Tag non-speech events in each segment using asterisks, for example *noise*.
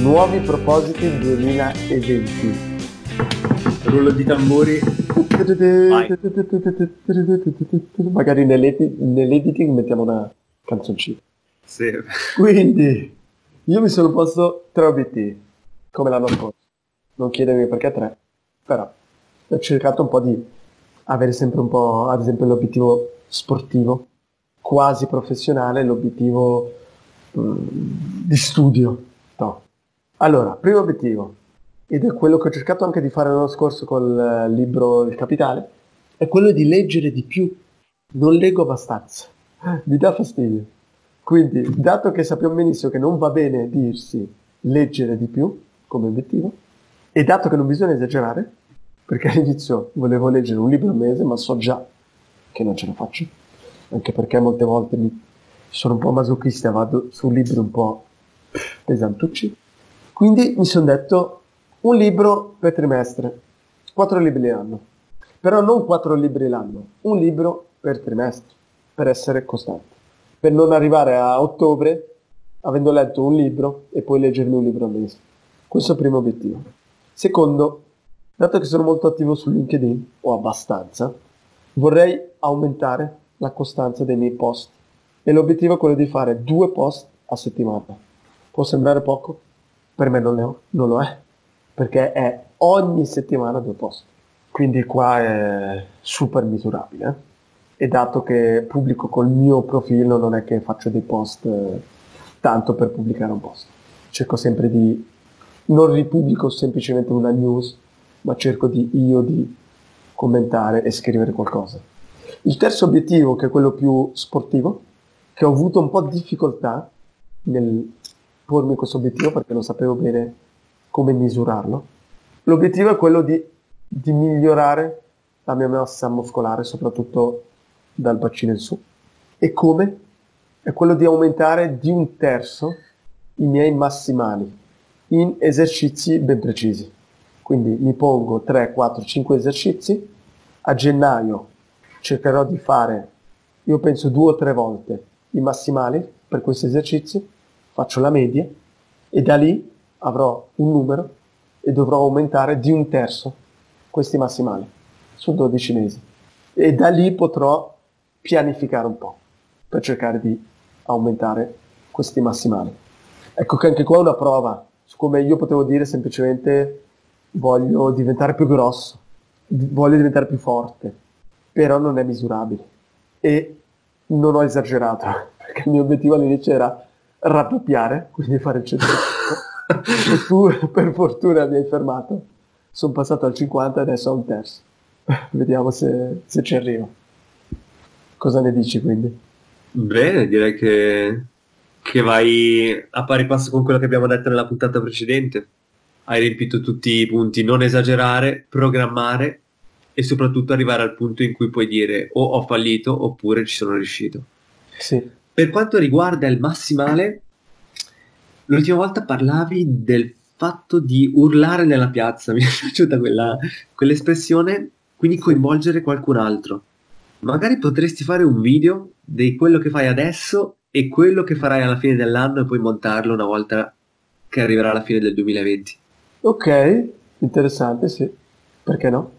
Nuovi propositi 2020. Rullo di tamburi. Magari nell'edi- nell'editing mettiamo una canzoncina. Sì. Quindi, io mi sono posto tre obiettivi, come l'anno scorso. Non chiedermi perché tre, però ho cercato un po' di avere sempre un po', ad esempio, l'obiettivo sportivo, quasi professionale, l'obiettivo mm, di studio. No. Allora, primo obiettivo, ed è quello che ho cercato anche di fare l'anno scorso col eh, libro Il Capitale, è quello di leggere di più. Non leggo abbastanza, *laughs* mi dà fastidio. Quindi, dato che sappiamo benissimo che non va bene dirsi leggere di più come obiettivo, e dato che non bisogna esagerare, perché all'inizio volevo leggere un libro al mese, ma so già che non ce la faccio, anche perché molte volte mi sono un po' masochista, vado su libri un po' pesantucci. Quindi mi sono detto un libro per trimestre, quattro libri l'anno, però non quattro libri l'anno, un libro per trimestre, per essere costante, per non arrivare a ottobre avendo letto un libro e poi leggermi un libro al mese. Questo è il primo obiettivo. Secondo, dato che sono molto attivo su LinkedIn, o abbastanza, vorrei aumentare la costanza dei miei post e l'obiettivo è quello di fare due post a settimana. Può sembrare poco? Per me non, ho- non lo è, perché è ogni settimana due post. Quindi qua è super misurabile. eh. E dato che pubblico col mio profilo, non è che faccio dei post eh, tanto per pubblicare un post. Cerco sempre di... Non ripubblico semplicemente una news, ma cerco di io di commentare e scrivere qualcosa. Il terzo obiettivo, che è quello più sportivo, che ho avuto un po' di difficoltà nel pormi questo obiettivo perché non sapevo bene come misurarlo. L'obiettivo è quello di, di migliorare la mia massa muscolare, soprattutto dal bacino in su. E come? È quello di aumentare di un terzo i miei massimali in esercizi ben precisi. Quindi mi pongo 3, 4, 5 esercizi. A gennaio cercherò di fare, io penso due o tre volte i massimali per questi esercizi, faccio la media e da lì avrò un numero e dovrò aumentare di un terzo questi massimali su 12 mesi. E da lì potrò pianificare un po' per cercare di aumentare questi massimali. Ecco che anche qua è una prova su come io potevo dire semplicemente voglio diventare più grosso, voglio diventare più forte, però non è misurabile. E non ho esagerato, *laughs* perché il mio obiettivo all'inizio era raddoppiare, quindi fare il 100%. e tu per fortuna mi hai fermato. Sono passato al 50 e adesso ho un terzo. *laughs* Vediamo se, se ci arrivo. Cosa ne dici quindi? Bene, direi che, che vai a pari passo con quello che abbiamo detto nella puntata precedente. Hai riempito tutti i punti, non esagerare, programmare e soprattutto arrivare al punto in cui puoi dire o ho fallito oppure ci sono riuscito. Sì, Per quanto riguarda il massimale, l'ultima volta parlavi del fatto di urlare nella piazza, *laughs* mi è piaciuta quella, quell'espressione, quindi coinvolgere qualcun altro. Magari potresti fare un video di quello che fai adesso e quello che farai alla fine dell'anno e poi montarlo una volta che arriverà alla fine del 2020. ok, interessante, sì. Perché no?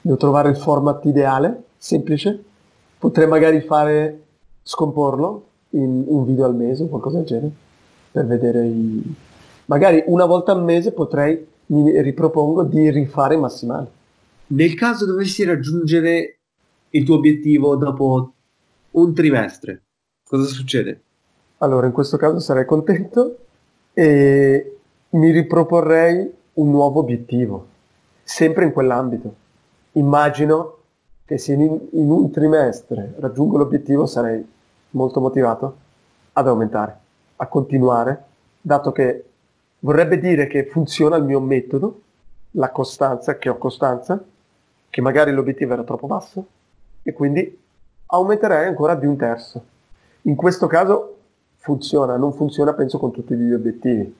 Devo trovare il format ideale, semplice. Potrei magari fare, scomporlo in un video al mese o qualcosa del genere, per vedere i... Magari una volta al mese potrei, mi ripropongo di rifare i massimali. Nel caso dovessi raggiungere il tuo obiettivo dopo un trimestre, cosa succede? Allora, in questo caso sarei contento e mi riproporrei un nuovo obiettivo, sempre in quell'ambito. Immagino che se in, in un trimestre raggiungo l'obiettivo sarei molto motivato ad aumentare, a continuare, dato che vorrebbe dire che funziona il mio metodo, la costanza, che ho costanza, che magari l'obiettivo era troppo basso, e quindi aumenterei ancora di un terzo. In questo caso funziona, non funziona penso con tutti gli obiettivi,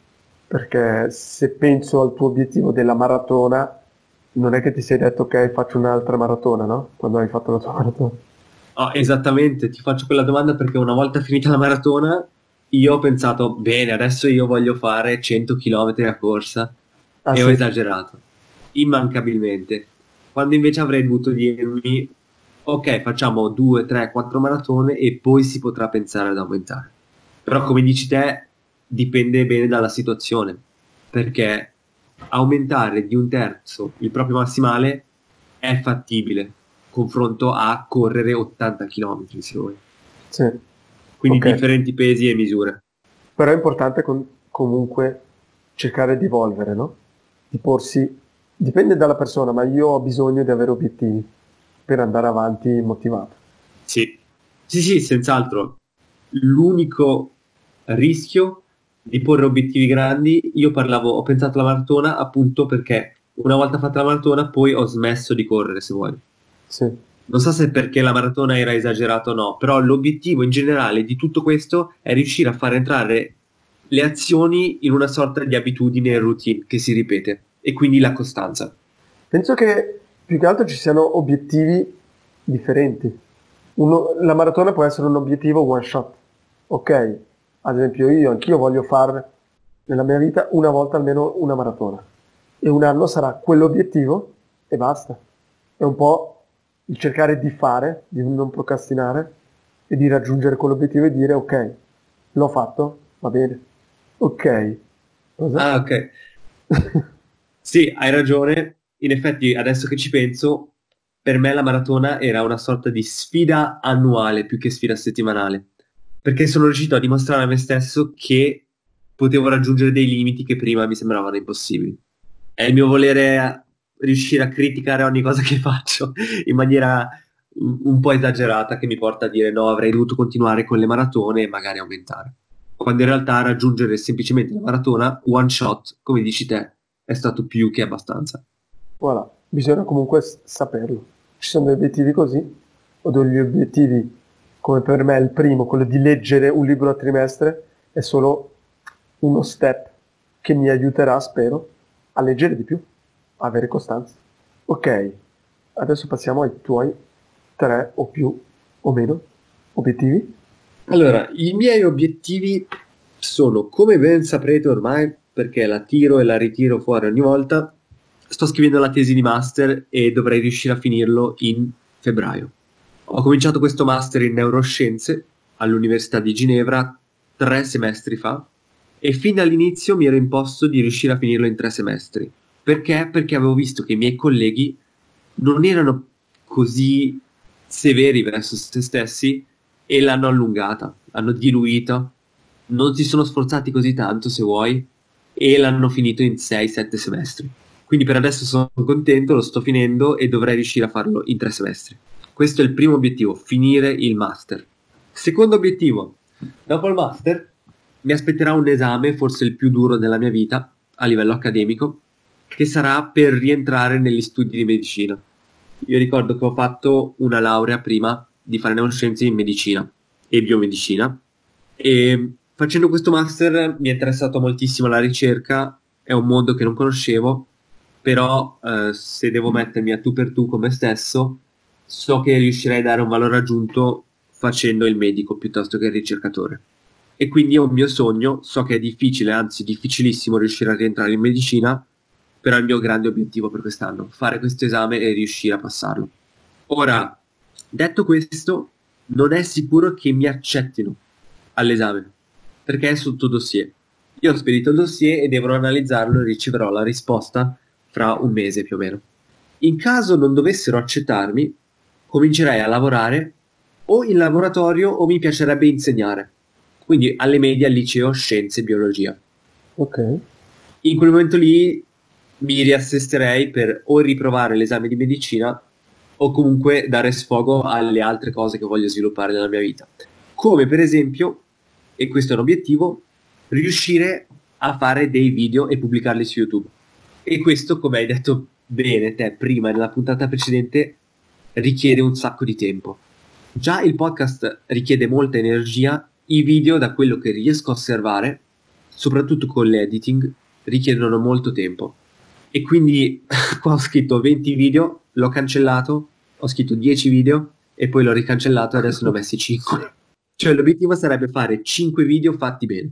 perché se penso al tuo obiettivo della maratona, non è che ti sei detto ok faccio un'altra maratona, no? Quando hai fatto la tua *laughs* maratona. Oh, esattamente, ti faccio quella domanda perché una volta finita la maratona io ho pensato, bene, adesso io voglio fare 100 km a corsa ah, e sì. ho esagerato, immancabilmente. Quando invece avrei dovuto dirmi, ok, facciamo 2, 3, 4 maratone e poi si potrà pensare ad aumentare. Però come dici te, dipende bene dalla situazione, perché aumentare di un terzo il proprio massimale è fattibile confronto a correre 80 km se vuoi. Sì. Quindi okay. differenti pesi e misure. Però è importante con- comunque cercare di evolvere, no? Di porsi, dipende dalla persona, ma io ho bisogno di avere obiettivi per andare avanti motivato. Sì, sì, sì, senz'altro. L'unico rischio di porre obiettivi grandi, io parlavo, ho pensato alla maratona appunto perché una volta fatta la maratona poi ho smesso di correre, se vuoi. Sì. Non so se perché la maratona era esagerata o no, però l'obiettivo in generale di tutto questo è riuscire a far entrare le azioni in una sorta di abitudine e routine che si ripete e quindi la costanza. Penso che più che altro ci siano obiettivi differenti. Uno, la maratona può essere un obiettivo one shot. Ok, ad esempio io anch'io voglio fare nella mia vita una volta almeno una maratona e un anno sarà quell'obiettivo e basta. È un po' il cercare di fare, di non procrastinare e di raggiungere quell'obiettivo e dire ok, l'ho fatto, va bene. Ok. Cosa? Ah, ok. *laughs* sì, hai ragione. In effetti, adesso che ci penso, per me la maratona era una sorta di sfida annuale più che sfida settimanale. Perché sono riuscito a dimostrare a me stesso che potevo raggiungere dei limiti che prima mi sembravano impossibili. È il mio volere riuscire a criticare ogni cosa che faccio in maniera un po' esagerata che mi porta a dire no, avrei dovuto continuare con le maratone e magari aumentare. Quando in realtà raggiungere semplicemente la maratona one shot, come dici te, è stato più che abbastanza. Voilà, bisogna comunque saperlo. Ci sono degli obiettivi così, o degli obiettivi come per me il primo, quello di leggere un libro a trimestre, è solo uno step che mi aiuterà, spero, a leggere di più avere costanza. Ok, adesso passiamo ai tuoi tre o più o meno obiettivi. Allora, i miei obiettivi sono, come ben saprete ormai, perché la tiro e la ritiro fuori ogni volta, sto scrivendo la tesi di master e dovrei riuscire a finirlo in febbraio. Ho cominciato questo master in neuroscienze all'Università di Ginevra tre semestri fa e fin dall'inizio mi ero imposto di riuscire a finirlo in tre semestri. Perché? Perché avevo visto che i miei colleghi non erano così severi verso se stessi e l'hanno allungata, l'hanno diluita, non si sono sforzati così tanto se vuoi e l'hanno finito in 6-7 semestri. Quindi per adesso sono contento, lo sto finendo e dovrei riuscire a farlo in 3 semestri. Questo è il primo obiettivo, finire il master. Secondo obiettivo, dopo il master mi aspetterà un esame, forse il più duro della mia vita a livello accademico, che sarà per rientrare negli studi di medicina. Io ricordo che ho fatto una laurea prima di fare neuroscienze in medicina e biomedicina e facendo questo master mi è interessato moltissimo la ricerca, è un mondo che non conoscevo, però eh, se devo mettermi a tu per tu con me stesso, so che riuscirei a dare un valore aggiunto facendo il medico piuttosto che il ricercatore. E quindi è un mio sogno, so che è difficile, anzi difficilissimo riuscire a rientrare in medicina, però è il mio grande obiettivo per quest'anno, fare questo esame e riuscire a passarlo. Ora, detto questo, non è sicuro che mi accettino all'esame, perché è sotto dossier. Io ho spedito il dossier e devono analizzarlo e riceverò la risposta fra un mese più o meno. In caso non dovessero accettarmi, comincerei a lavorare o in laboratorio o mi piacerebbe insegnare. Quindi alle medie al liceo scienze e biologia. Ok. In quel momento lì mi riassisterei per o riprovare l'esame di medicina o comunque dare sfogo alle altre cose che voglio sviluppare nella mia vita. Come per esempio, e questo è un obiettivo, riuscire a fare dei video e pubblicarli su YouTube. E questo, come hai detto bene te prima nella puntata precedente, richiede un sacco di tempo. Già il podcast richiede molta energia, i video, da quello che riesco a osservare, soprattutto con l'editing, richiedono molto tempo. E quindi *laughs* qua ho scritto 20 video, l'ho cancellato, ho scritto 10 video e poi l'ho ricancellato e adesso ne ho messi 5. *laughs* Cioè l'obiettivo sarebbe fare 5 video fatti bene.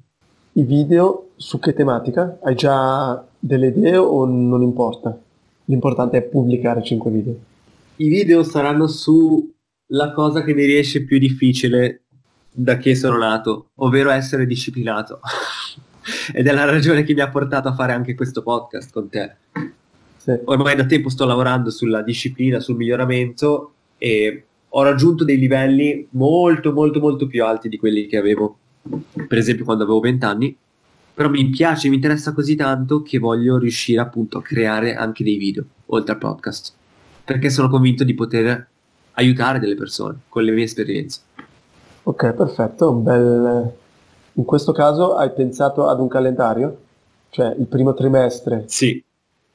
I video su che tematica? Hai già delle idee o non importa? L'importante è pubblicare 5 video. I video saranno sulla cosa che mi riesce più difficile da che sono nato, ovvero essere disciplinato. *laughs* *laughs* Ed è la ragione che mi ha portato a fare anche questo podcast con te. Sì. Ormai da tempo sto lavorando sulla disciplina, sul miglioramento e ho raggiunto dei livelli molto molto molto più alti di quelli che avevo per esempio quando avevo 20 anni però mi piace, mi interessa così tanto che voglio riuscire appunto a creare anche dei video oltre al podcast perché sono convinto di poter aiutare delle persone con le mie esperienze Ok, perfetto. Un bel... In questo caso hai pensato ad un calendario? Cioè il primo trimestre sì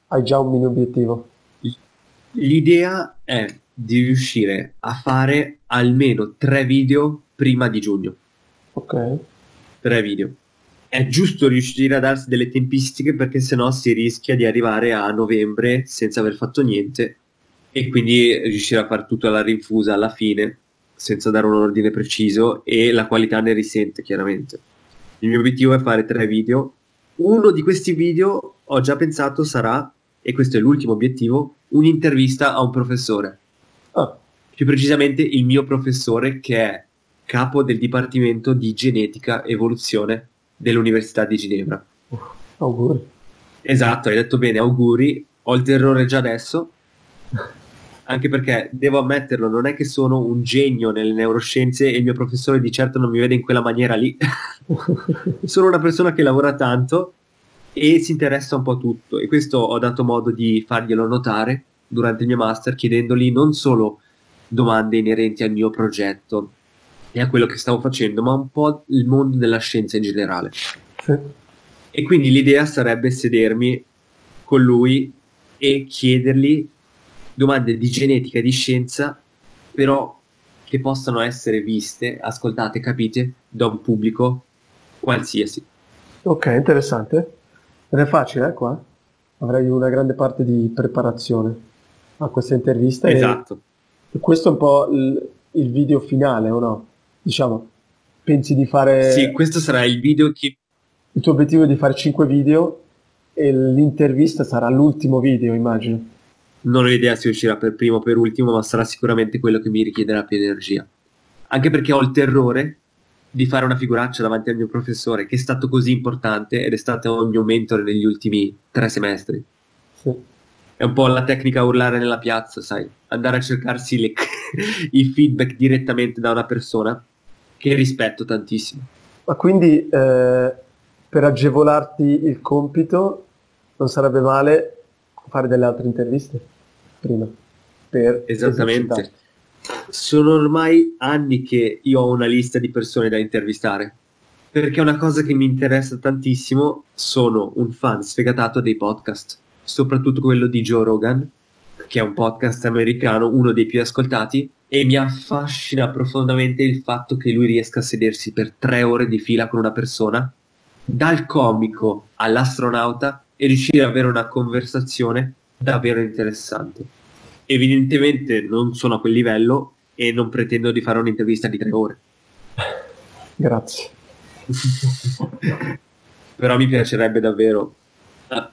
hai già un mini obiettivo? l'idea è di riuscire a fare almeno tre video prima di giugno Ok. tre video. È giusto riuscire a darsi delle tempistiche perché sennò si rischia di arrivare a novembre senza aver fatto niente e quindi riuscire a fare tutto alla rinfusa alla fine senza dare un ordine preciso e la qualità ne risente chiaramente. Il mio obiettivo è fare tre video. Uno di questi video ho già pensato sarà, e questo è l'ultimo obiettivo, un'intervista a un professore Ah, più precisamente il mio professore che è capo del Dipartimento di Genetica e Evoluzione dell'Università di Ginevra. auguri. Esatto, hai detto bene, auguri, ho il terrore già adesso, *laughs* anche perché devo ammetterlo, non è che sono un genio nelle neuroscienze e il mio professore di certo non mi vede in quella maniera lì. *laughs* sono una persona che lavora tanto e si interessa un po' a tutto e questo ho dato modo di farglielo notare durante il mio master chiedendogli non solo domande inerenti al mio progetto e a quello che stavo facendo, ma un po' il mondo della scienza in generale. Sì. E quindi l'idea sarebbe sedermi con lui e chiedergli domande di genetica e di scienza, però che possano essere viste, ascoltate, capite da un pubblico qualsiasi. Ok, interessante. Non è facile, eh, qua? Avrei una grande parte di preparazione a questa intervista e- Esatto. e questo è un po' il, il video finale, o no? Diciamo, pensi di fare... Sì, questo sarà il video che Il tuo obiettivo è di fare 5 video e l'intervista sarà l'ultimo video, immagino. Non ho idea se uscirà per primo o per ultimo, ma sarà sicuramente quello che mi richiederà più energia. Anche perché ho il terrore di fare una figuraccia davanti al mio professore, che è stato così importante ed è stato il mio mentore negli ultimi tre semestri. Sì. È un po' la tecnica urlare nella piazza, sai, andare a cercarsi le- *laughs* i feedback direttamente da una persona che rispetto tantissimo. Ma quindi eh, per agevolarti il compito non sarebbe male fare delle altre interviste prima. Per Esattamente. esercitarti. Sono ormai anni che io ho una lista di persone da intervistare. Perché una cosa che mi interessa tantissimo sono un fan sfegatato dei podcast, soprattutto quello di Joe Rogan, che è un podcast americano, uno dei più ascoltati, e mi affascina profondamente il fatto che lui riesca a sedersi per tre ore di fila con una persona, dal comico all'astronauta, e riuscire ad avere una conversazione davvero interessante. Evidentemente non sono a quel livello e non pretendo di fare un'intervista di tre ore. Grazie. *laughs* Però mi piacerebbe davvero. eh,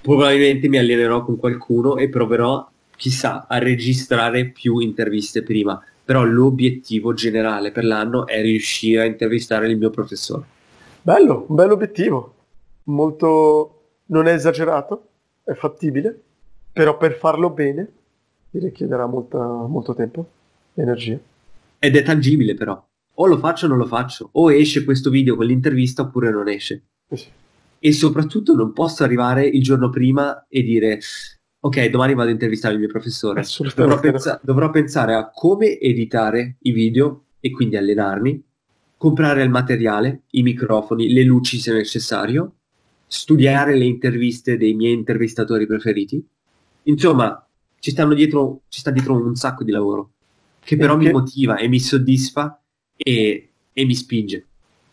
Probabilmente mi allenerò con qualcuno e proverò, chissà, a registrare più interviste prima. Però l'obiettivo generale per l'anno è riuscire a intervistare il mio professore. Bello, un bello obiettivo. Molto... non è esagerato, è fattibile, però per farlo bene ti richiederà molta- molto tempo e energia. Ed è tangibile però. O lo faccio o non lo faccio. O esce questo video con l'intervista oppure non esce. Eh sì. E soprattutto non posso arrivare il giorno prima e dire ok, domani vado a intervistare il mio professore. Assolutamente Dovrò, pensa- dovrò pensare a come editare i video e quindi allenarmi, comprare il materiale, i microfoni, le luci se necessario studiare le interviste dei miei intervistatori preferiti. Insomma, ci, stanno dietro, ci sta dietro un sacco di lavoro, che però che... mi motiva e mi soddisfa e, e mi spinge.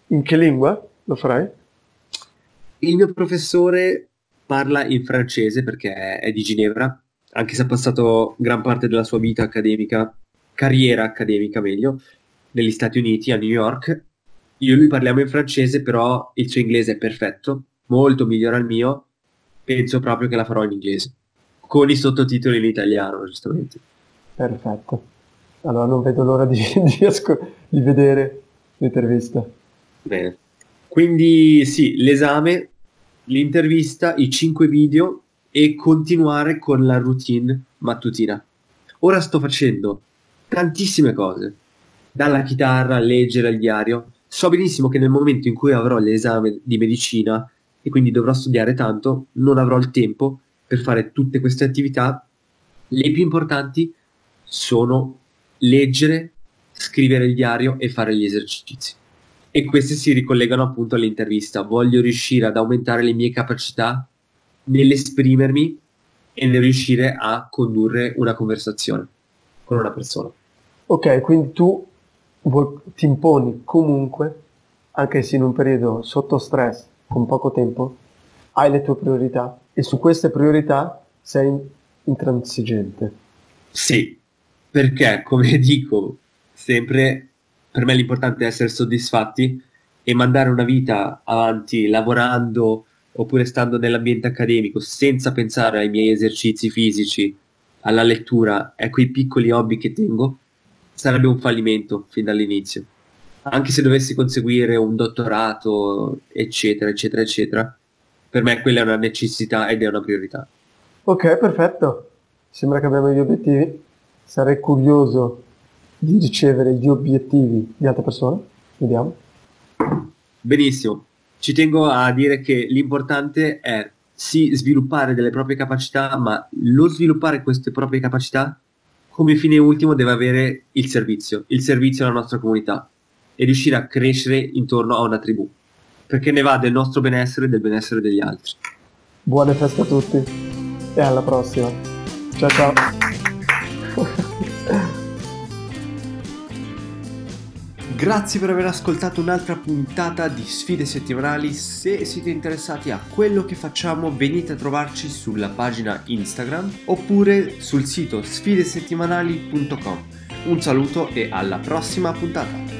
In che lingua lo farai? Il mio professore parla in francese perché è di Ginevra, anche se ha passato gran parte della sua vita accademica, carriera accademica meglio, negli Stati Uniti, a New York. Io e lui parliamo in francese, però il suo inglese è perfetto, molto migliore al mio. Penso proprio che la farò in inglese, con i sottotitoli in italiano, giustamente. Perfetto. Allora non vedo l'ora di, *laughs* di, asco- di vedere l'intervista. Bene. Quindi sì, l'esame, l'intervista, i cinque video e continuare con la routine mattutina. Ora sto facendo tantissime cose, dalla chitarra a leggere al diario. So benissimo che nel momento in cui avrò l'esame di medicina e quindi dovrò studiare tanto, non avrò il tempo per fare tutte queste attività. Le più importanti sono leggere, scrivere il diario e fare gli esercizi. E queste si ricollegano appunto all'intervista. Voglio riuscire ad aumentare le mie capacità nell'esprimermi e nel riuscire a condurre una conversazione con una persona. Ok, quindi tu vuoi, ti imponi comunque, anche se in un periodo sotto stress, con poco tempo, hai le tue priorità e su queste priorità sei intransigente. Sì, perché come *laughs* dico sempre, per me l'importante è essere soddisfatti e mandare una vita avanti lavorando oppure stando nell'ambiente accademico senza pensare ai miei esercizi fisici, alla lettura e a quei piccoli hobby che tengo, sarebbe un fallimento fin dall'inizio. Anche se dovessi conseguire un dottorato, eccetera, eccetera, eccetera, per me quella è una necessità ed è una priorità. Ok, perfetto. Sembra che abbiamo gli obiettivi. Sarei curioso di ricevere gli obiettivi di altre persone. Vediamo. Benissimo. Ci tengo a dire che l'importante è sì sviluppare delle proprie capacità, ma lo sviluppare queste proprie capacità come fine ultimo deve avere il servizio, il servizio alla nostra comunità e riuscire a crescere intorno a una tribù, perché ne va del nostro benessere e del benessere degli altri. Buone feste a tutti e alla prossima. Ciao ciao. Grazie per aver ascoltato un'altra puntata di Sfide Settimanali. Se siete interessati a quello che facciamo, venite a trovarci sulla pagina Instagram oppure sul sito sfidesettimanali.com. Un saluto e alla prossima puntata!